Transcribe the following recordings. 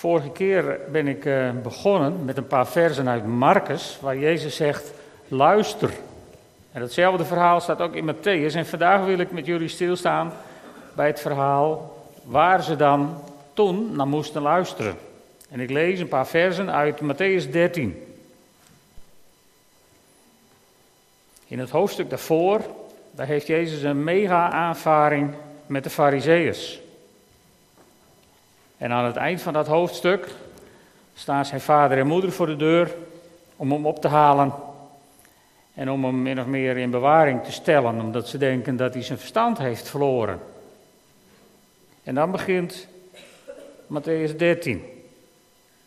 Vorige keer ben ik uh, begonnen met een paar versen uit Marcus, waar Jezus zegt: luister. En datzelfde verhaal staat ook in Matthäus. En vandaag wil ik met jullie stilstaan bij het verhaal waar ze dan toen naar moesten luisteren. En ik lees een paar versen uit Matthäus 13. In het hoofdstuk daarvoor, daar heeft Jezus een mega aanvaring met de Farizeeërs. En aan het eind van dat hoofdstuk staan zijn vader en moeder voor de deur om hem op te halen en om hem min of meer in bewaring te stellen, omdat ze denken dat hij zijn verstand heeft verloren. En dan begint Matthäus 13.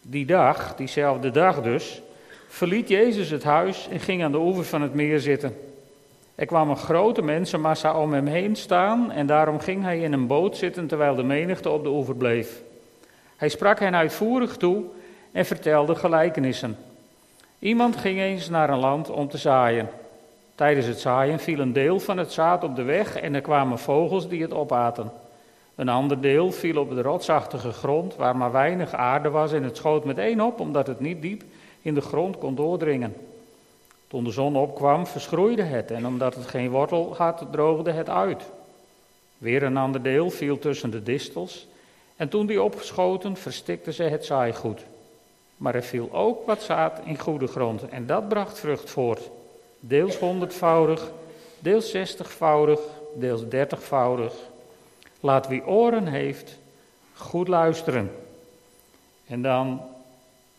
Die dag, diezelfde dag dus, verliet Jezus het huis en ging aan de oever van het meer zitten. Er kwam een grote mensenmassa om hem heen staan en daarom ging hij in een boot zitten terwijl de menigte op de oever bleef. Hij sprak hen uitvoerig toe en vertelde gelijkenissen. Iemand ging eens naar een land om te zaaien. Tijdens het zaaien viel een deel van het zaad op de weg en er kwamen vogels die het opaten. Een ander deel viel op de rotsachtige grond waar maar weinig aarde was en het schoot meteen op omdat het niet diep in de grond kon doordringen. Toen de zon opkwam, verschroeide het en omdat het geen wortel had, droogde het uit. Weer een ander deel viel tussen de distels en toen die opgeschoten, verstikten ze het zaaigoed. Maar er viel ook wat zaad in goede grond en dat bracht vrucht voort. Deels honderdvoudig, deels zestigvoudig, deels dertigvoudig. Laat wie oren heeft, goed luisteren. En dan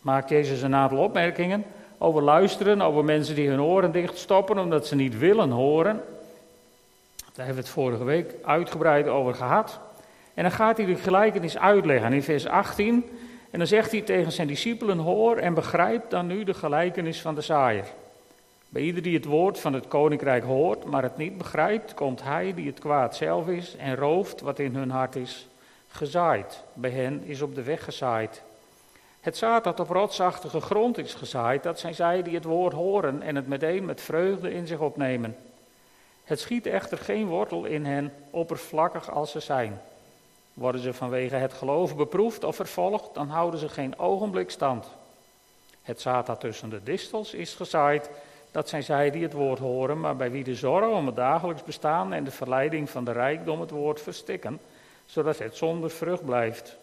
maakt Jezus een aantal opmerkingen over luisteren, over mensen die hun oren dichtstoppen omdat ze niet willen horen. Daar hebben we het vorige week uitgebreid over gehad. En dan gaat hij de gelijkenis uitleggen in vers 18. En dan zegt hij tegen zijn discipelen: Hoor en begrijp dan nu de gelijkenis van de zaaier. Bij ieder die het woord van het koninkrijk hoort, maar het niet begrijpt, komt hij die het kwaad zelf is en rooft wat in hun hart is, gezaaid. Bij hen is op de weg gezaaid. Het zaad dat op rotsachtige grond is gezaaid, dat zijn zij die het woord horen en het meteen met vreugde in zich opnemen. Het schiet echter geen wortel in hen, oppervlakkig als ze zijn. Worden ze vanwege het geloof beproefd of vervolgd, dan houden ze geen ogenblik stand. Het zaad dat tussen de distels is gezaaid, dat zijn zij die het woord horen, maar bij wie de zorg om het dagelijks bestaan en de verleiding van de rijkdom het woord verstikken, zodat het zonder vrucht blijft.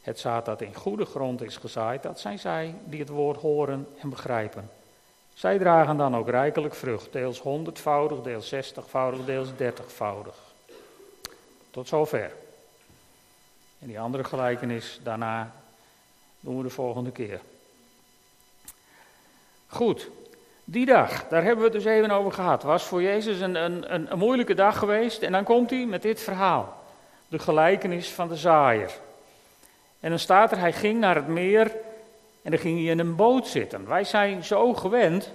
Het zaad dat in goede grond is gezaaid, dat zijn zij die het woord horen en begrijpen. Zij dragen dan ook rijkelijk vrucht, deels honderdvoudig, deels zestigvoudig, deels dertigvoudig. Tot zover. En die andere gelijkenis daarna doen we de volgende keer. Goed, die dag, daar hebben we het dus even over gehad. Was voor Jezus een, een, een, moeilijke dag geweest. En dan komt hij met dit verhaal: de gelijkenis van de zaaier. En dan staat er, hij ging naar het meer en dan ging hij in een boot zitten. Wij zijn zo gewend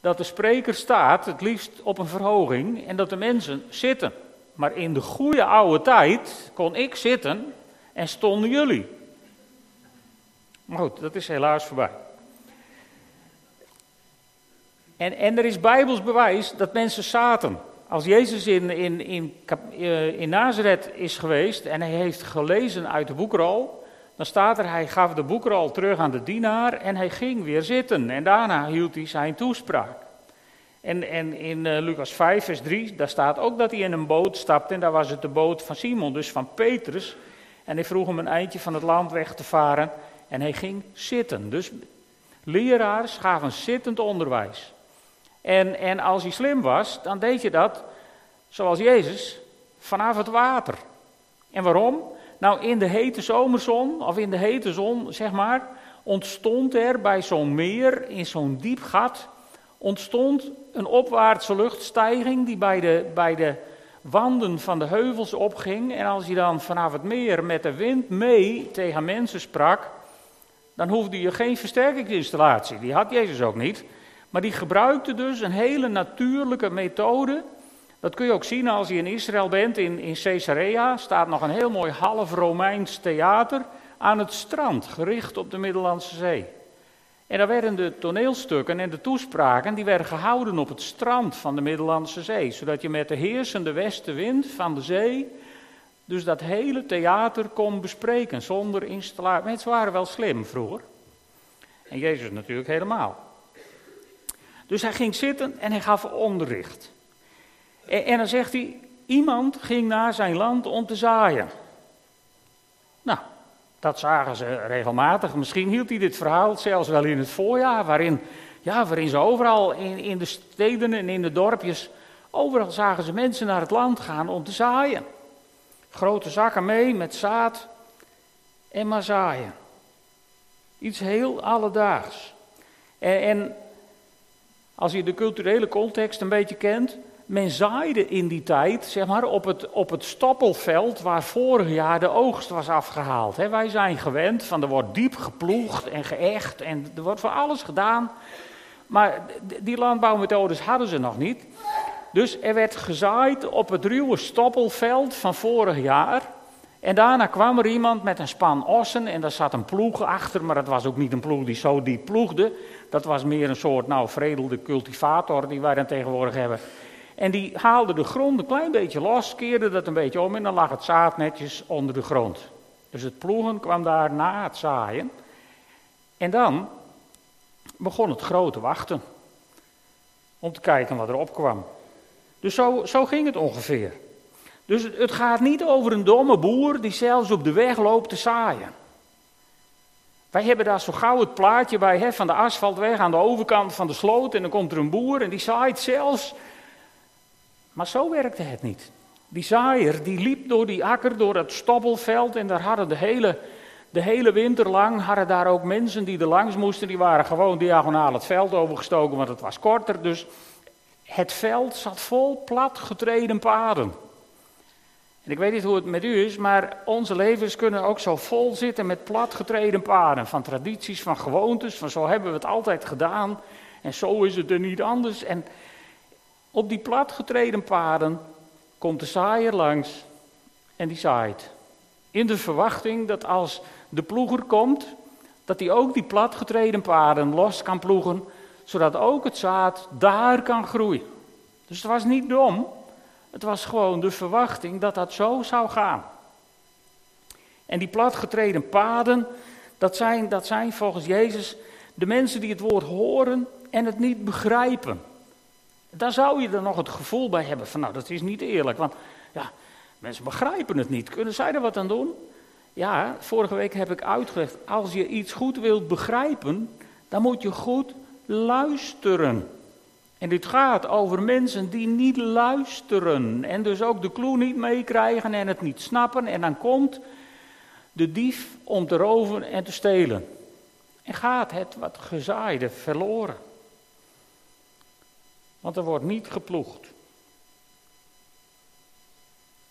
dat de spreker staat, het liefst op een verhoging, en dat de mensen zitten. Maar in de goede oude tijd kon ik zitten en stonden jullie. Maar goed, dat is helaas voorbij. En, en er is bijbels bewijs dat mensen zaten. Als Jezus in, in, in, eh, in Nazareth is geweest en hij heeft gelezen uit de boekrol, dan staat er, hij gaf de boekrol terug aan de dienaar en hij ging weer zitten. En daarna hield hij zijn toespraak. En, en in uh, Lucas 5, vers 3, daar staat ook dat hij in een boot stapte. En daar was het de boot van Simon, dus van Petrus. En hij vroeg hem een eindje van het land weg te varen. En hij ging zitten. Dus leraars gaven zittend onderwijs. En, en als hij slim was, dan deed je dat, zoals Jezus, vanaf het water. En waarom? Nou, in de hete zomerzon, of in de hete zon, zeg maar, ontstond er bij zo'n meer, in zo'n diep gat, ontstond een opwaartse luchtstijging die bij de, bij de wanden van de heuvels opging. En als je dan vanaf het meer met de wind mee tegen mensen sprak, dan hoefde je geen versterkingsinstallatie. Die had Jezus ook niet. Maar die gebruikte dus een hele natuurlijke methode. Dat kun je ook zien als je in Israël bent, in, in Caesarea staat nog een heel mooi half Romeins theater aan het strand, gericht op de Middellandse Zee. En daar werden de toneelstukken en de toespraken, die werden gehouden op het strand van de Middellandse Zee, zodat je met de heersende westenwind van de zee Dus dat hele theater kon bespreken zonder installatie. Mensen waren wel slim vroeger. En Jezus natuurlijk helemaal. Dus hij ging zitten en hij gaf onderricht. En, en dan zegt hij, iemand ging naar zijn land om te zaaien. Nou, dat zagen ze regelmatig. Misschien hield hij dit verhaal zelfs wel in het voorjaar, waarin, ja, waarin ze overal in, in de steden en in de dorpjes, overal zagen ze mensen naar het land gaan om te zaaien. Grote zakken mee met zaad en maar zaaien. Iets heel alledaags. En, en als je de culturele context een beetje kent, men zaaide in die tijd, zeg maar, op het, op het stoppelveld waar vorig jaar de oogst was afgehaald. wij zijn gewend van er wordt diep geploegd en geëcht en er wordt voor alles gedaan. Maar die landbouwmethodes hadden ze nog niet. Dus er werd gezaaid op het ruwe stoppelveld van vorig jaar. En daarna kwam er iemand met een span ossen en daar zat een ploeg achter, maar dat was ook niet een ploeg die zo diep ploegde. Dat was meer een soort, nou, vredelde cultivator die wij dan tegenwoordig hebben. En die haalde de grond een klein beetje los, keerde dat een beetje om en dan lag het zaad netjes onder de grond. Dus het ploegen kwam daar na het zaaien. En dan begon het grote wachten. Om te kijken wat er opkwam. Dus zo, zo ging het ongeveer. Dus het, het gaat niet over een domme boer die zelfs op de weg loopt te zaaien. Wij hebben daar zo gauw het plaatje bij hè, van de asfaltweg aan de overkant van de sloot. En dan komt er een boer en die zaait zelfs maar zo werkte het niet. Die zaaier die liep door die akker, door het stoppelveld en daar hadden de hele, de hele winter lang hadden daar ook mensen die er langs moesten. Die waren gewoon diagonaal het veld overgestoken, want het was korter. Dus het veld zat vol plat getreden paden. En ik weet niet hoe het met u is, maar onze levens kunnen ook zo vol zitten met plat getreden paden. Van tradities, van gewoontes, van zo hebben we het altijd gedaan. En zo is het er niet anders. En op die platgetreden paden komt de zaaier langs en die zaait. In de verwachting dat als de ploeger komt, dat hij ook die platgetreden paden los kan ploegen, zodat ook het zaad daar kan groeien. Dus het was niet dom, het was gewoon de verwachting dat dat zo zou gaan. En die platgetreden paden, dat zijn, dat zijn volgens Jezus de mensen die het woord horen en het niet begrijpen. Daar zou je er nog het gevoel bij hebben van, nou, dat is niet eerlijk. Want ja, mensen begrijpen het niet. Kunnen zij er wat aan doen? Ja, vorige week heb ik uitgelegd, als je iets goed wilt begrijpen, dan moet je goed luisteren. En dit gaat over mensen die niet luisteren en dus ook de clue niet meekrijgen en het niet snappen. En dan komt de dief om te roven en te stelen. En gaat het wat gezaaide verloren. Want er wordt niet geploegd.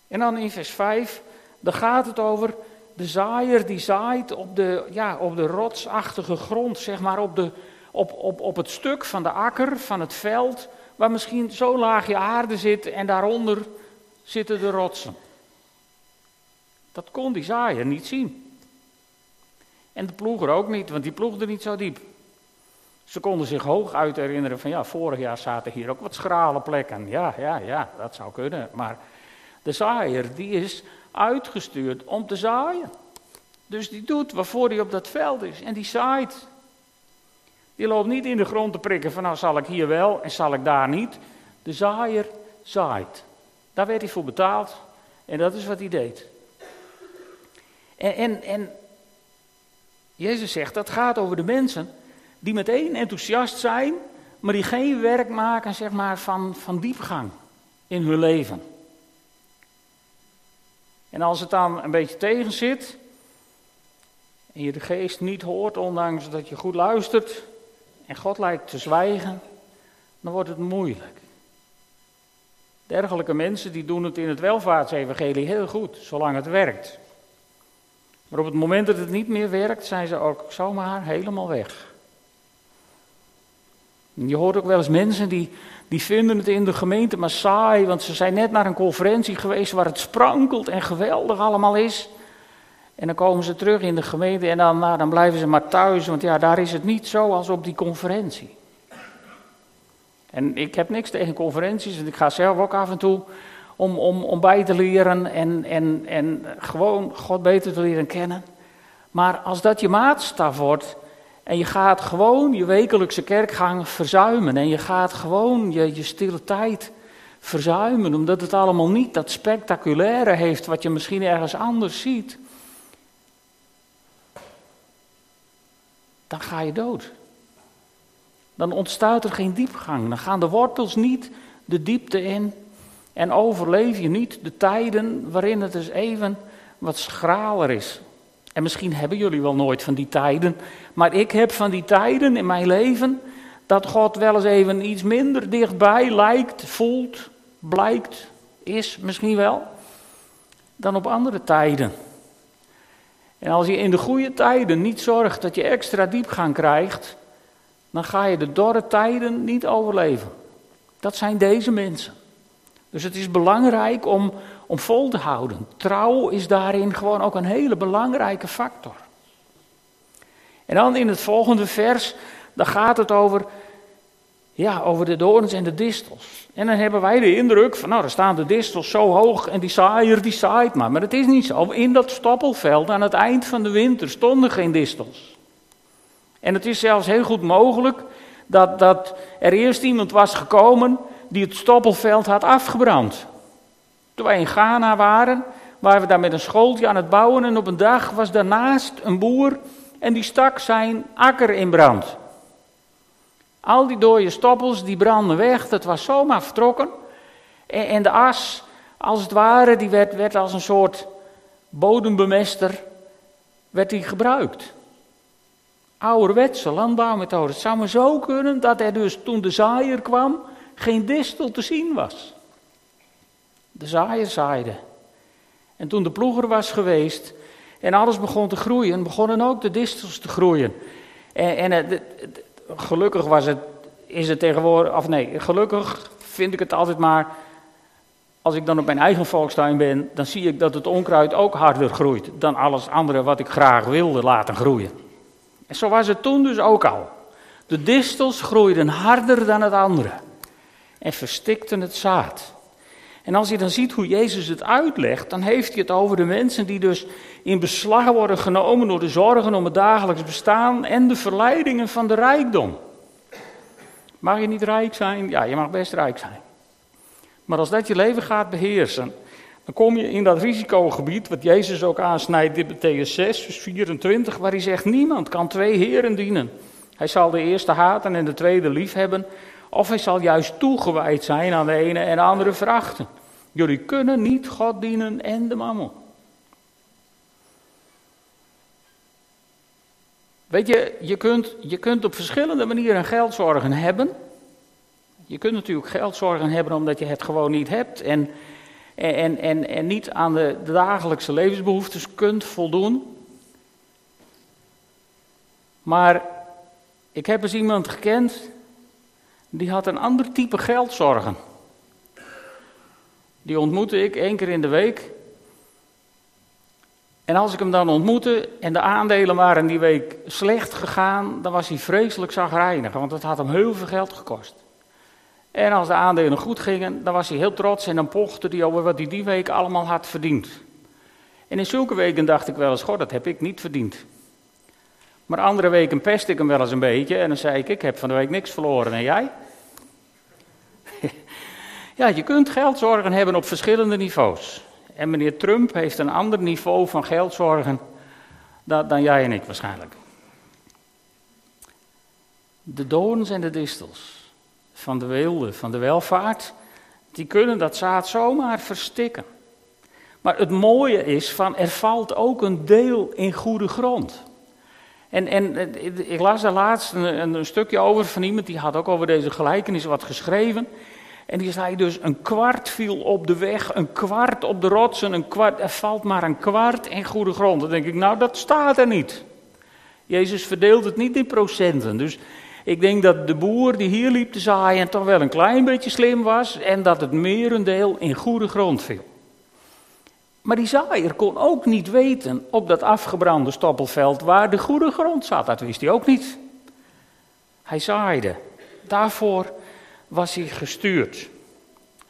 En dan in vers 5, dan gaat het over de zaaier die zaait op de, ja, op de rotsachtige grond, zeg maar op, de, op, op, op het stuk van de akker, van het veld, waar misschien zo'n laagje aarde zit en daaronder zitten de rotsen. Dat kon die zaaier niet zien. En de ploeger ook niet, want die ploegde niet zo diep. Ze konden zich hooguit herinneren van ja, vorig jaar zaten hier ook wat schrale plekken. Ja, ja, ja, dat zou kunnen. Maar de zaaier die is uitgestuurd om te zaaien. Dus die doet waarvoor hij op dat veld is en die zaait. Die loopt niet in de grond te prikken van nou zal ik hier wel en zal ik daar niet. De zaaier zaait. Daar werd hij voor betaald en dat is wat hij deed. En, en, en Jezus zegt dat gaat over de mensen die meteen enthousiast zijn, maar die geen werk maken zeg maar, van, van diepgang in hun leven. En als het dan een beetje tegen zit en je de geest niet hoort, ondanks dat je goed luistert en God lijkt te zwijgen, dan wordt het moeilijk. Dergelijke mensen die doen het in het welvaartsevangelie heel goed, zolang het werkt. Maar op het moment dat het niet meer werkt, zijn ze ook zomaar helemaal weg. Je hoort ook wel eens mensen die, die vinden het in de gemeente maar saai, want ze zijn net naar een conferentie geweest waar het sprankelt en geweldig allemaal is. En dan komen ze terug in de gemeente en dan, nou, dan blijven ze maar thuis, want ja, daar is het niet zo als op die conferentie. En ik heb niks tegen conferenties, en ik ga zelf ook af en toe om, om, om bij te leren en, en, en gewoon God beter te leren kennen. Maar als dat je maatstaf wordt en je gaat gewoon je wekelijkse kerkgang verzuimen en je gaat gewoon je, je stille tijd verzuimen, omdat het allemaal niet dat spectaculaire heeft wat je misschien ergens anders ziet, dan ga je dood. Dan ontstaat er geen diepgang. Dan gaan de wortels niet de diepte in. En overleef je niet de tijden waarin het dus even wat schraler is. En misschien hebben jullie wel nooit van die tijden. Maar ik heb van die tijden in mijn leven. dat God wel eens even iets minder dichtbij lijkt, voelt, blijkt, is misschien wel. dan op andere tijden. En als je in de goede tijden niet zorgt dat je extra diepgang krijgt, dan ga je de dorre tijden niet overleven. Dat zijn deze mensen. Dus het is belangrijk om, om vol te houden. Trouw is daarin gewoon ook een hele belangrijke factor. En dan in het volgende vers, dan gaat het over, ja, over de doorns en de distels. En dan hebben wij de indruk van, nou, er staan de distels zo hoog en die saaier die zaait maar. Maar dat is niet zo. In dat stoppelveld aan het eind van de winter stonden geen distels. En het is zelfs heel goed mogelijk dat, dat er eerst iemand was gekomen die het stoppelveld had afgebrand. Toen wij in Ghana waren, waren we daar met een schooltje aan het bouwen en op een dag was daarnaast een boer en die stak zijn akker in brand. Al die dode stoppels die brandden weg, dat was zomaar vertrokken. En, de as, als het ware, die werd, werd als een soort bodembemester werd die gebruikt. Ouderwetse landbouwmethode. Het zou maar zo kunnen dat er dus toen de zaaier kwam, geen distel te zien was. De zaaier zaaide. En toen de ploeger was geweest en alles begon te groeien, begonnen ook de distels te groeien. En, en gelukkig was het, is het tegenwoordig, of nee, gelukkig vind ik het altijd maar, als ik dan op mijn eigen volkstuin ben, dan zie ik dat het onkruid ook harder groeit dan alles andere wat ik graag wilde laten groeien. En zo was het toen dus ook al. De distels groeiden harder dan het andere en verstikten het zaad. En als je dan ziet hoe Jezus het uitlegt, dan heeft hij het over de mensen die dus in beslag worden genomen door de zorgen om het dagelijks bestaan en de verleidingen van de rijkdom. Mag je niet rijk zijn? Ja, je mag best rijk zijn. Maar als dat je leven gaat beheersen, dan kom je in dat risicogebied, wat Jezus ook aansnijdt in Matthäus 6, vers 24, waar hij zegt, niemand kan twee heren dienen. Hij zal de eerste haten en de tweede lief hebben, of hij zal juist toegewijd zijn aan de ene en de andere verachten. Jullie kunnen niet God dienen en de mammon. Weet je, je kunt, je kunt op verschillende manieren geldzorgen hebben. Je kunt natuurlijk geldzorgen hebben omdat je het gewoon niet hebt en, en, en, en niet aan de dagelijkse levensbehoeftes kunt voldoen. Maar ik heb eens iemand gekend die had een ander type geldzorgen. Die ontmoette ik één keer in de week. En als ik hem dan ontmoette en de aandelen waren die week slecht gegaan, dan was hij vreselijk zagrijnig, want het had hem heel veel geld gekost. En als de aandelen goed gingen, dan was hij heel trots en dan pochte hij over wat hij die week allemaal had verdiend. En in zulke weken dacht ik wel eens, god, dat heb ik niet verdiend. Maar andere weken pest ik hem wel eens een beetje en dan zei ik, ik heb van de week niks verloren en jij? ja, je kunt geldzorgen hebben op verschillende niveaus. En meneer Trump heeft een ander niveau van geldzorgen dan, jij en ik waarschijnlijk. De doorns en de distels van de weelde, van de welvaart, die kunnen dat zaad zomaar verstikken. Maar het mooie is van er valt ook een deel in goede grond. En, en ik las daar laatst een, een, stukje over van iemand die had ook over deze gelijkenis wat geschreven. En die zei dus, een kwart viel op de weg, een kwart op de rotsen, een kwart, er valt maar een kwart in goede grond. Dan denk ik, nou dat staat er niet. Jezus verdeelt het niet in procenten. Dus ik denk dat de boer die hier liep te zaaien toch wel een klein beetje slim was en dat het merendeel in goede grond viel. Maar die zaaier kon ook niet weten op dat afgebrande stoppelveld waar de goede grond zat. Dat wist hij ook niet. Hij zaaide. Daarvoor was hij gestuurd.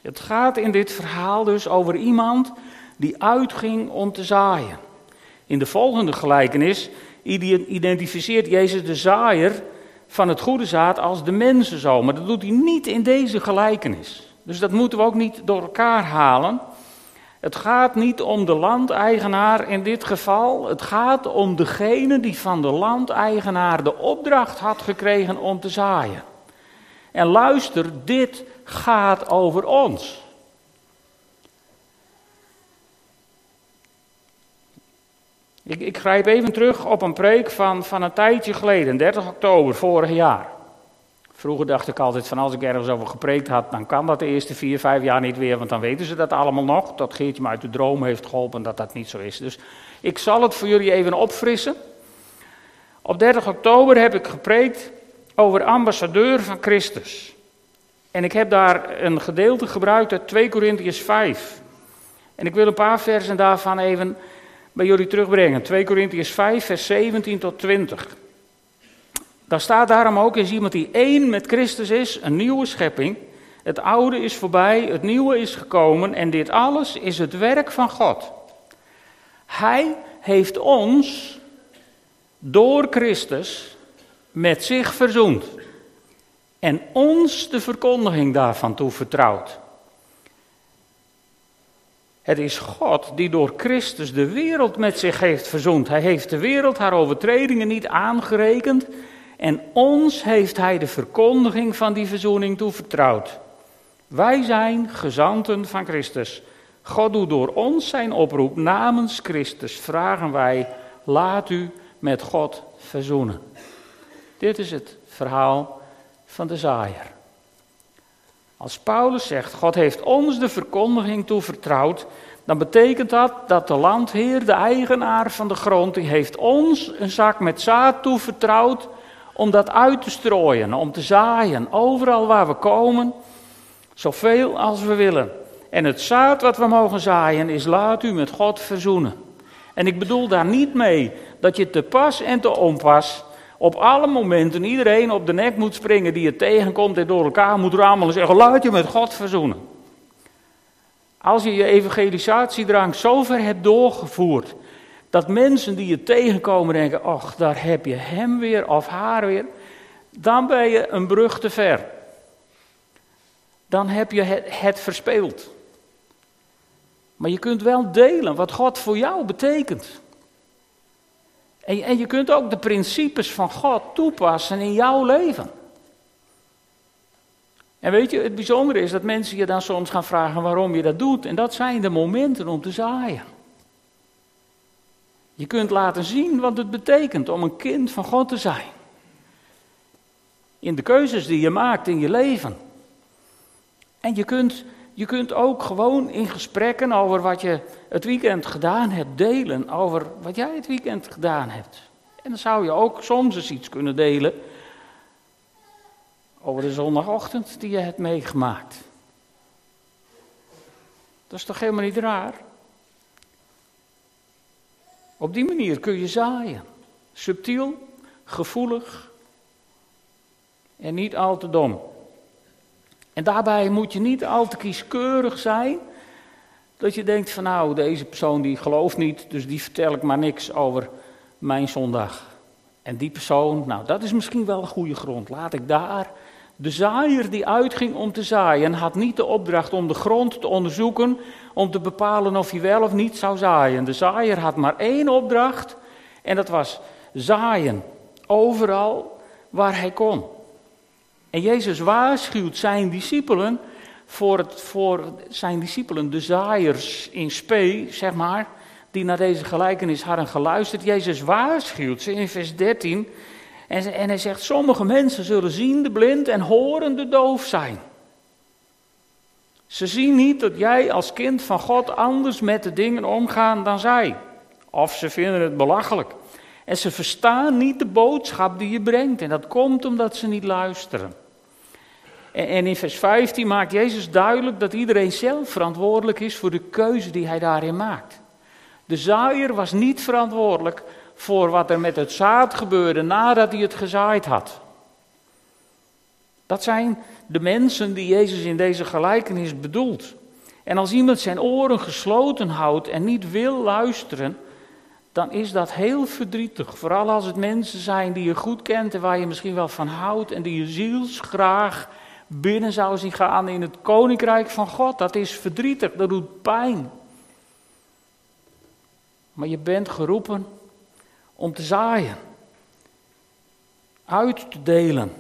Het gaat in dit verhaal dus over iemand die uitging om te zaaien. In de volgende gelijkenis identificeert Jezus de zaaier van het goede zaad als de mensenzoon. Maar dat doet hij niet in deze gelijkenis. Dus dat moeten we ook niet door elkaar halen. Het gaat niet om de landeigenaar in dit geval. Het gaat om degene die van de landeigenaar de opdracht had gekregen om te zaaien. En luister, dit gaat over ons. Ik, ik grijp even terug op een preek van, van een tijdje geleden, 30 oktober vorig jaar. Vroeger dacht ik altijd van als ik ergens over gepreekt had, dan kan dat de eerste vier, vijf jaar niet weer, want dan weten ze dat allemaal nog. Dat Geertje me uit de droom heeft geholpen dat dat niet zo is. Dus ik zal het voor jullie even opfrissen. Op 30 oktober heb ik gepreekt over ambassadeur van Christus. En ik heb daar een gedeelte gebruikt uit 2 Korintiërs 5. En ik wil een paar versen daarvan even bij jullie terugbrengen. 2 Korintiërs 5, vers 17 tot 20. Daar staat daarom ook, is iemand die één met Christus is, een nieuwe schepping. Het oude is voorbij, het nieuwe is gekomen en dit alles is het werk van God. Hij heeft ons door Christus met zich verzoend en ons de verkondiging daarvan toevertrouwd. Het is God die door Christus de wereld met zich heeft verzoend. Hij heeft de wereld haar overtredingen niet aangerekend en ons heeft Hij de verkondiging van die verzoening toevertrouwd. Wij zijn gezanten van Christus. God doet door ons zijn oproep namens Christus. Vragen wij, laat u met God verzoenen. Dit is het verhaal van de zaaier. Als Paulus zegt, God heeft ons de verkondiging toevertrouwd, dan betekent dat dat de landheer, de eigenaar van de grond, die heeft ons een zak met zaad toevertrouwd om dat uit te strooien, om te zaaien, overal waar we komen, zoveel als we willen. En het zaad wat we mogen zaaien is laat u met God verzoenen. En ik bedoel daar niet mee dat je te pas en te onpas op alle momenten iedereen op de nek moet springen die je tegenkomt en door elkaar moet ramelen en zeggen laat je met God verzoenen. Als je je evangelisatiedrang zover hebt doorgevoerd dat mensen die je tegenkomen denken, ach, daar heb je hem weer of haar weer. Dan ben je een brug te ver. Dan heb je het, het verspeeld. Maar je kunt wel delen wat God voor jou betekent. En, en je kunt ook de principes van God toepassen in jouw leven. En weet je, het bijzondere is dat mensen je dan soms gaan vragen waarom je dat doet. En dat zijn de momenten om te zaaien. Je kunt laten zien wat het betekent om een kind van God te zijn. In de keuzes die je maakt in je leven. En je kunt, je kunt ook gewoon in gesprekken over wat je het weekend gedaan hebt delen. Over wat jij het weekend gedaan hebt. En dan zou je ook soms eens iets kunnen delen over de zondagochtend die je hebt meegemaakt. Dat is toch helemaal niet raar? Op die manier kun je zaaien. Subtiel, gevoelig en niet al te dom. En daarbij moet je niet al te kieskeurig zijn. Dat je denkt van nou, deze persoon die gelooft niet, dus die vertel ik maar niks over mijn zondag. En die persoon, nou dat is misschien wel een goede grond. Laat ik daar. De zaaier die uitging om te zaaien had niet de opdracht om de grond te onderzoeken om te bepalen of hij wel of niet zou zaaien. De zaaier had maar één opdracht en dat was zaaien. Overal waar hij kon. En Jezus waarschuwt zijn discipelen voor, het, voor zijn discipelen, de zaaiers in spe, zeg maar, die naar deze gelijkenis hadden geluisterd. Jezus waarschuwt ze in vers 13 en, en hij zegt, sommige mensen zullen zien de blind en horen de doof zijn. Ze zien niet dat jij als kind van God anders met de dingen omgaan dan zij. Of ze vinden het belachelijk. En ze verstaan niet de boodschap die je brengt. En dat komt omdat ze niet luisteren. En in vers 15 maakt Jezus duidelijk dat iedereen zelf verantwoordelijk is voor de keuze die hij daarin maakt. De zaaier was niet verantwoordelijk voor wat er met het zaad gebeurde nadat hij het gezaaid had. Dat zijn de mensen die Jezus in deze gelijkenis bedoelt. En als iemand zijn oren gesloten houdt en niet wil luisteren, dan is dat heel verdrietig. Vooral als het mensen zijn die je goed kent en waar je misschien wel van houdt en die je zielsgraag binnen zou zien gaan in het koninkrijk van God. Dat is verdrietig, dat doet pijn. Maar je bent geroepen om te zaaien, uit te delen.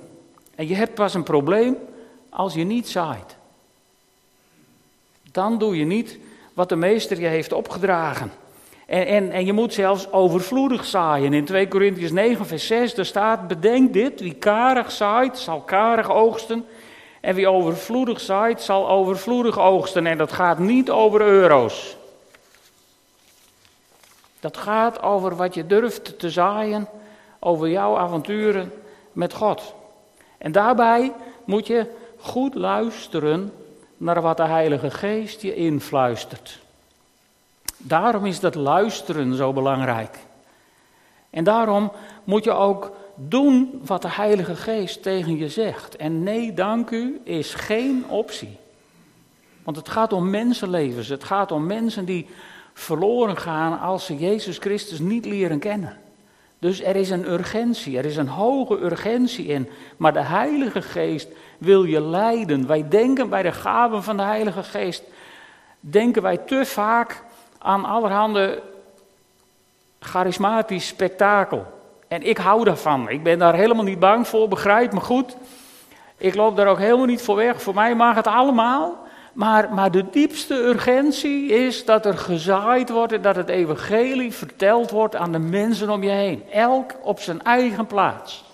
En je hebt pas een probleem als je niet zaait. Dan doe je niet wat de meester je heeft opgedragen. En, en, en je moet zelfs overvloedig zaaien. In 2 Korintiërs 9, vers 6, daar staat: Bedenk dit, wie karig zaait, zal karig oogsten. En wie overvloedig zaait, zal overvloedig oogsten. En dat gaat niet over euro's. Dat gaat over wat je durft te zaaien, over jouw avonturen met God. En daarbij moet je goed luisteren naar wat de Heilige Geest je influistert. Daarom is dat luisteren zo belangrijk. En daarom moet je ook doen wat de Heilige Geest tegen je zegt. En nee, dank u is geen optie. Want het gaat om mensenlevens. Het gaat om mensen die verloren gaan als ze Jezus Christus niet leren kennen. Dus er is een urgentie, er is een hoge urgentie in. Maar de Heilige Geest wil je leiden. Wij denken bij de gaven van de Heilige Geest, denken wij te vaak aan allerhande charismatisch spektakel. En ik hou daarvan. Ik ben daar helemaal niet bang voor, begrijp me goed. Ik loop daar ook helemaal niet voor weg. Voor mij mag het allemaal. Maar, maar de diepste urgentie is dat er gezaaid wordt en dat het evangelie verteld wordt aan de mensen om je heen. Elk op zijn eigen plaats.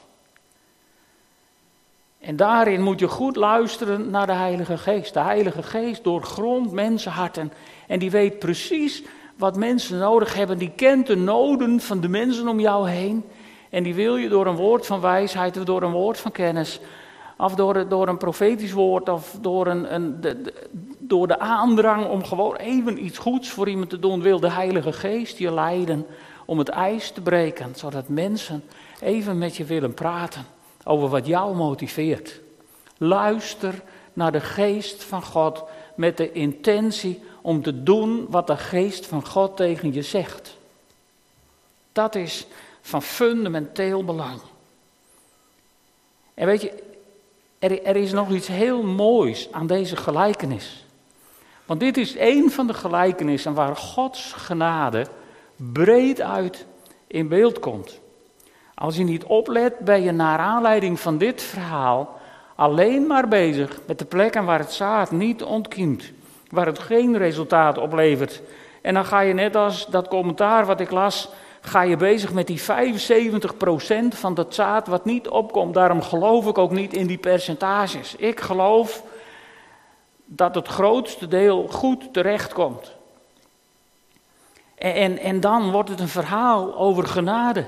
En daarin moet je goed luisteren naar de Heilige Geest. De Heilige Geest doorgrondt mensenharten en die weet precies wat mensen nodig hebben. Die kent de noden van de mensen om jou heen. En die wil je door een woord van wijsheid of door een woord van kennis of door, door een profetisch woord, of door, een, een de, door de aandrang om gewoon even iets goeds voor iemand te doen, wil de Heilige Geest je leiden om het ijs te breken, zodat mensen even met je willen praten over wat jou motiveert. Luister naar de Geest van God met de intentie om te doen wat de Geest van God tegen je zegt. Dat is van fundamenteel belang. En weet je, er, er is nog iets heel moois aan deze gelijkenis. Want dit is een van de gelijkenissen waar Gods genade breed uit in beeld komt. Als je niet oplet, ben je naar aanleiding van dit verhaal alleen maar bezig met de plekken waar het zaad niet ontkiemt, waar het geen resultaat oplevert. En dan ga je net als dat commentaar wat ik las, ga je bezig met die 75% van dat zaad wat niet opkomt. Daarom geloof ik ook niet in die percentages. Ik geloof dat het grootste deel goed terechtkomt. En, en, en dan wordt het een verhaal over genade.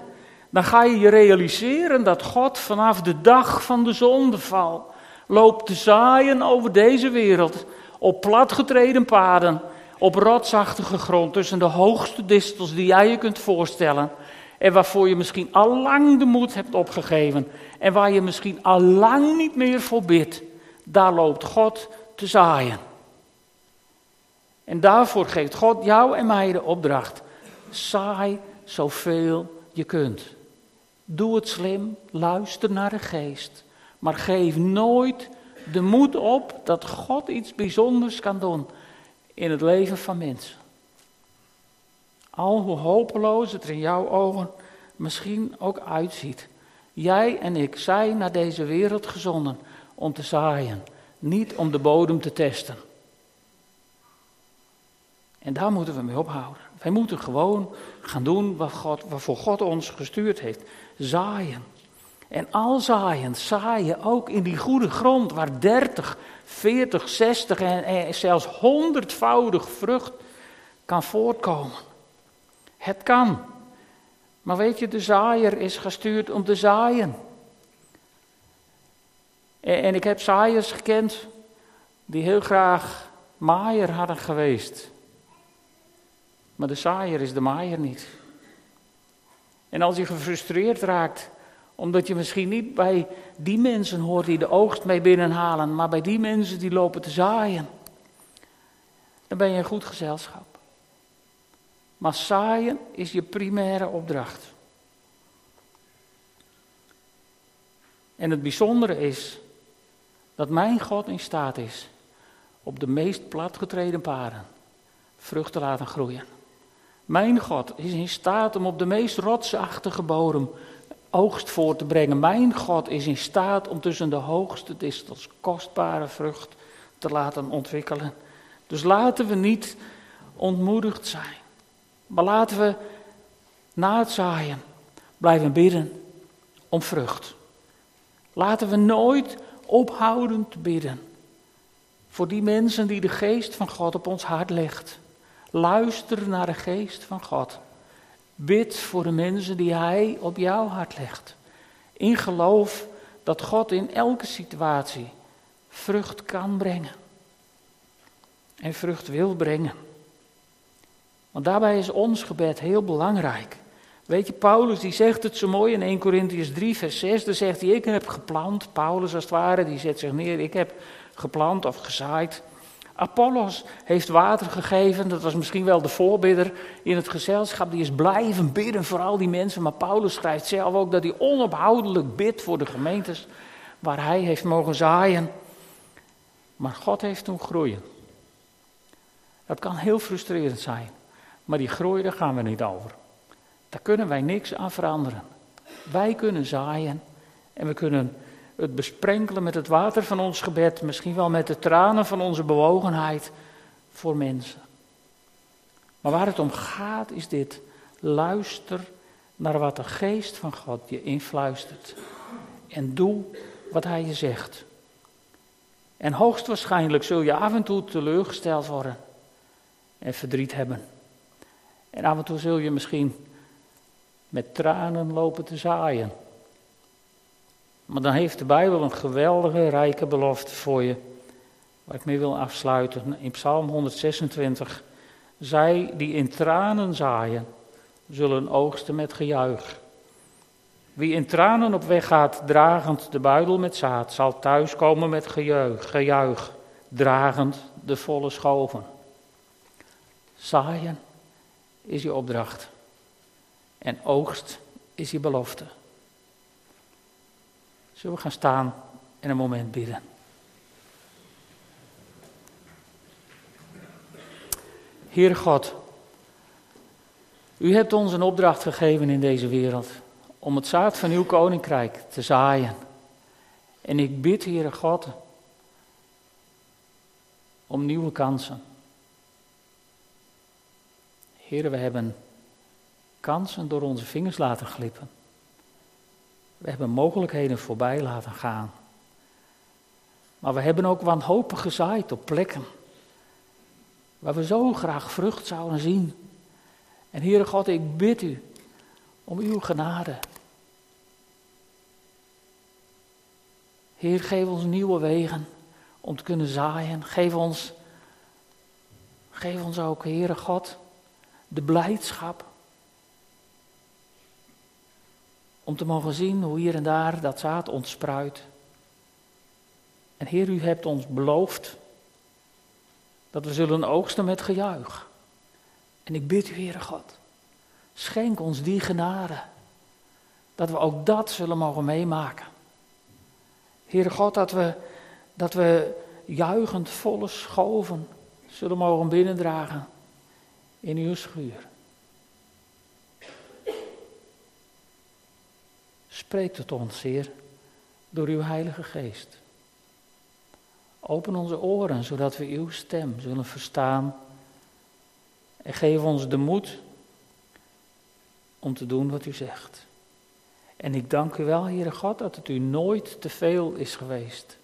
Dan ga je je realiseren dat God vanaf de dag van de zondeval loopt te zaaien over deze wereld op platgetreden paden op rotsachtige grond tussen de hoogste distels die jij je kunt voorstellen. En waarvoor je misschien al lang de moed hebt opgegeven. En waar je misschien al lang niet meer voor bidt. Daar loopt God te zaaien. En daarvoor geeft God jou en mij de opdracht. Zaai zoveel je kunt. Doe het slim, luister naar de geest. Maar geef nooit de moed op dat God iets bijzonders kan doen in het leven van mensen. Al hoe hopeloos het er in jouw ogen misschien ook uitziet. Jij en ik zijn naar deze wereld gezonden om te zaaien, niet om de bodem te testen. En daar moeten we mee ophouden. Wij moeten gewoon gaan doen wat God, waarvoor God ons gestuurd heeft. Zaaien. En al zaaien, zaaien ook in die goede grond waar 30, 40, 60 en, zelfs honderdvoudig vrucht kan voortkomen. Het kan. Maar weet je, de zaaier is gestuurd om te zaaien. En, en ik heb zaaiers gekend die heel graag maaier hadden geweest. Maar de zaaier is de maaier niet. En als je gefrustreerd raakt Omdat je misschien niet bij die mensen hoort die de oogst mee binnenhalen, maar bij die mensen die lopen te zaaien. Dan ben je een goed gezelschap. Maar zaaien is je primaire opdracht. En het bijzondere is dat mijn God in staat is op de meest platgetreden paren vrucht te laten groeien. Mijn God is in staat om op de meest rotsachtige bodem oogst voor te brengen. Mijn God is in staat om tussen de hoogste distels kostbare vrucht te laten ontwikkelen. Dus laten we niet ontmoedigd zijn. Maar laten we na het zaaien blijven bidden om vrucht. Laten we nooit ophouden te bidden voor die mensen die de geest van God op ons hart legt. Luister naar de geest van God. Bid voor de mensen die Hij op jouw hart legt. In geloof dat God in elke situatie vrucht kan brengen. En vrucht wil brengen. Want daarbij is ons gebed heel belangrijk. Weet je, Paulus die zegt het zo mooi in 1 Corinthians 3, vers 6. Daar zegt hij, ik heb geplant. Paulus als het ware, die zet zich neer. Ik heb geplant of gezaaid. Apollos heeft water gegeven, dat was misschien wel de voorbidder in het gezelschap. Die is blijven bidden voor al die mensen. Maar Paulus schrijft zelf ook dat hij onophoudelijk bidt voor de gemeentes waar hij heeft mogen zaaien. Maar God heeft toen groeien. Dat kan heel frustrerend zijn. Maar die groei, daar gaan we niet over. Daar kunnen wij niks aan veranderen. Wij kunnen zaaien en we kunnen het besprenkelen met het water van ons gebed, misschien wel met de tranen van onze bewogenheid voor mensen. Maar waar het om gaat is dit. Luister naar wat de geest van God je influistert. En doe wat hij je zegt. En hoogstwaarschijnlijk zul je af en toe teleurgesteld worden en verdriet hebben. En af en toe zul je misschien met tranen lopen te zaaien. Maar dan heeft de Bijbel een geweldige, rijke belofte voor je, waar ik mee wil afsluiten. In Psalm 126, zij die in tranen zaaien, zullen oogsten met gejuich. Wie in tranen op weg gaat, dragend de buidel met zaad, zal thuiskomen met gejuich, gejuich dragend de volle schoven. Zaaien is je opdracht en oogst is je belofte. Zullen we gaan staan en een moment bidden? Heer God, u hebt ons een opdracht gegeven in deze wereld om het zaad van uw koninkrijk te zaaien. En ik bid, Heere God, om nieuwe kansen. Heer, we hebben kansen door onze vingers laten glippen. We hebben mogelijkheden voorbij laten gaan. Maar we hebben ook wanhopig gezaaid op plekken waar we zo graag vrucht zouden zien. En Heere God, ik bid u om uw genade. Heer, geef ons nieuwe wegen om te kunnen zaaien. Geef ons, geef ons ook, Heere God, de blijdschap Om te mogen zien hoe hier en daar dat zaad ontspruit. En Heer, u hebt ons beloofd dat we zullen oogsten met gejuich. En ik bid u, Heere God, schenk ons die genade. Dat we ook dat zullen mogen meemaken. Heere God, dat we, dat we juichend volle schoven zullen mogen binnendragen in uw schuur. Spreek tot ons, Heer, door uw Heilige Geest. Open onze oren, zodat we uw stem zullen verstaan. En geef ons de moed om te doen wat u zegt. En ik dank u wel, Heere God, dat het u nooit te veel is geweest.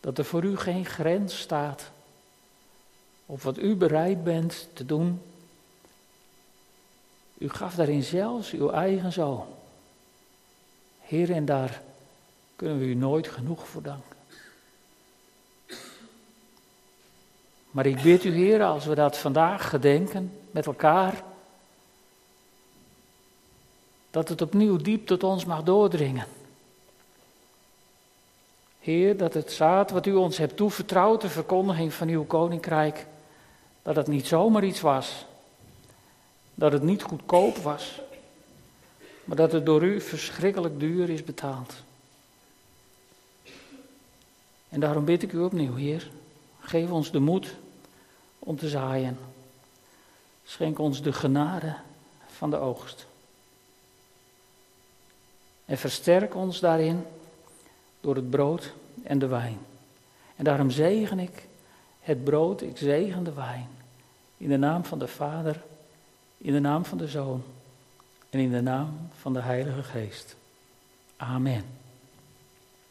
Dat er voor u geen grens staat op wat u bereid bent te doen u gaf daarin zelfs uw eigen zoon. Heer, en daar kunnen we u nooit genoeg voor danken. Maar ik bid u, Heer, als we dat vandaag gedenken met elkaar, Dat het opnieuw diep tot ons mag doordringen. Heer, dat het zaad wat u ons hebt toevertrouwd, de verkondiging van uw koninkrijk, dat het niet zomaar iets was. Dat het niet goedkoop was. Maar dat het door u verschrikkelijk duur is betaald. En daarom bid ik u opnieuw, Heer, geef ons de moed om te zaaien. Schenk ons de genade van de oogst. En versterk ons daarin door het brood en de wijn. En daarom zegen ik het brood, ik zegen de wijn. In de naam van de Vader, in de naam van de Zoon en in de naam van de Heilige Geest. Amen.